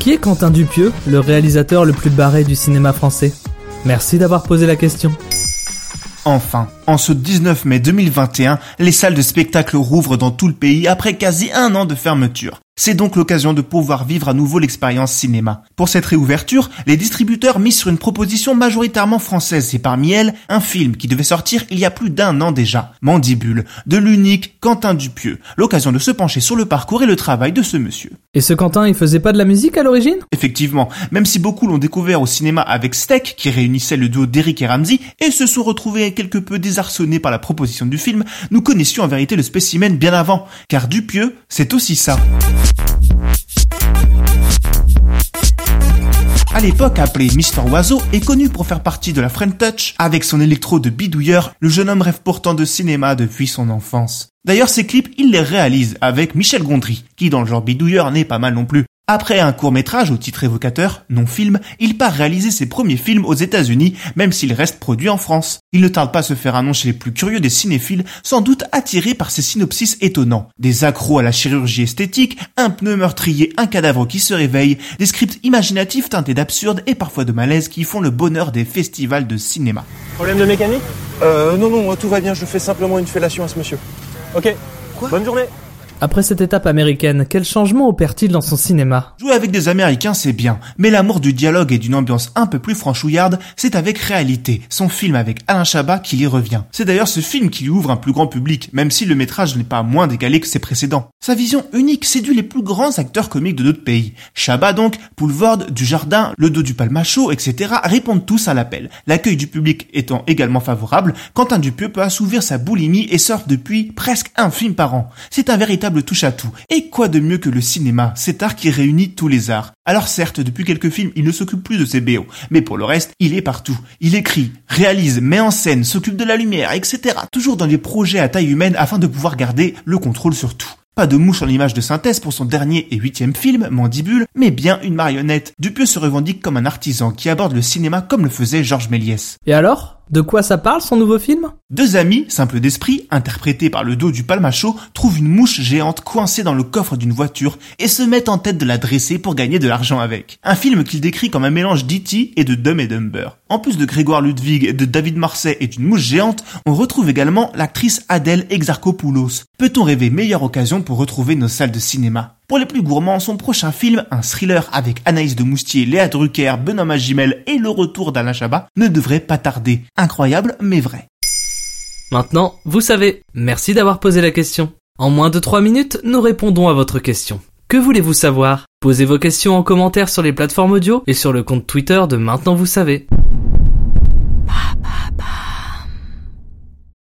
Qui est Quentin Dupieux, le réalisateur le plus barré du cinéma français? Merci d'avoir posé la question. Enfin, en ce 19 mai 2021, les salles de spectacle rouvrent dans tout le pays après quasi un an de fermeture. C'est donc l'occasion de pouvoir vivre à nouveau l'expérience cinéma. Pour cette réouverture, les distributeurs misent sur une proposition majoritairement française et parmi elles, un film qui devait sortir il y a plus d'un an déjà, Mandibule, de l'unique Quentin Dupieux. L'occasion de se pencher sur le parcours et le travail de ce monsieur. Et ce Quentin, il faisait pas de la musique à l'origine? Effectivement, même si beaucoup l'ont découvert au cinéma avec Steak, qui réunissait le duo d'Eric et Ramsey, et se sont retrouvés quelque peu par la proposition du film, nous connaissions en vérité le spécimen bien avant, car Dupieux, c'est aussi ça. À l'époque appelé Mister Oiseau est connu pour faire partie de la French Touch. Avec son électro de bidouilleur, le jeune homme rêve pourtant de cinéma depuis son enfance. D'ailleurs, ses clips, il les réalise avec Michel Gondry, qui dans le genre bidouilleur n'est pas mal non plus. Après un court métrage au titre évocateur, non-film, il part réaliser ses premiers films aux États-Unis, même s'il reste produit en France. Il ne tarde pas à se faire un nom chez les plus curieux des cinéphiles, sans doute attiré par ses synopsis étonnants. Des accros à la chirurgie esthétique, un pneu meurtrier, un cadavre qui se réveille, des scripts imaginatifs teintés d'absurde et parfois de malaise qui font le bonheur des festivals de cinéma. Problème de mécanique? Euh, non, non, tout va bien, je fais simplement une fellation à ce monsieur. Ok. Bonne journée. Après cette étape américaine, quel changement opère-t-il dans son cinéma? Jouer avec des Américains, c'est bien, mais l'amour du dialogue et d'une ambiance un peu plus franchouillarde, c'est avec réalité, son film avec Alain Chabat qui y revient. C'est d'ailleurs ce film qui lui ouvre un plus grand public, même si le métrage n'est pas moins décalé que ses précédents. Sa vision unique séduit les plus grands acteurs comiques de notre pays. Chabat donc, Poulvord, Dujardin, Le Dos du Palmacho, etc. répondent tous à l'appel. L'accueil du public étant également favorable, Quentin Dupieux peut assouvir sa boulimie et sort depuis presque un film par an. C'est un véritable touche à tout. Et quoi de mieux que le cinéma, cet art qui réunit tous les arts. Alors certes, depuis quelques films, il ne s'occupe plus de ses BO, mais pour le reste, il est partout. Il écrit, réalise, met en scène, s'occupe de la lumière, etc. Toujours dans des projets à taille humaine afin de pouvoir garder le contrôle sur tout. Pas de mouche en image de synthèse pour son dernier et huitième film, Mandibule, mais bien une marionnette. Dupieux se revendique comme un artisan qui aborde le cinéma comme le faisait Georges Méliès. Et alors? De quoi ça parle son nouveau film? Deux amis, simples d'esprit, interprétés par le dos du palmacho, trouvent une mouche géante coincée dans le coffre d'une voiture et se mettent en tête de la dresser pour gagner de l'argent avec. Un film qu'il décrit comme un mélange d'E.T. et de Dumb et Dumber. En plus de Grégoire Ludwig, de David Marseille et d'une mouche géante, on retrouve également l'actrice Adèle Exarchopoulos. Peut-on rêver meilleure occasion pour retrouver nos salles de cinéma? Pour les plus gourmands, son prochain film, un thriller avec Anaïs de Moustier, Léa Drucker, Benoît Magimel et le retour d'Alain Chabat, ne devrait pas tarder. Incroyable, mais vrai. Maintenant, vous savez. Merci d'avoir posé la question. En moins de 3 minutes, nous répondons à votre question. Que voulez-vous savoir? Posez vos questions en commentaire sur les plateformes audio et sur le compte Twitter de Maintenant vous savez.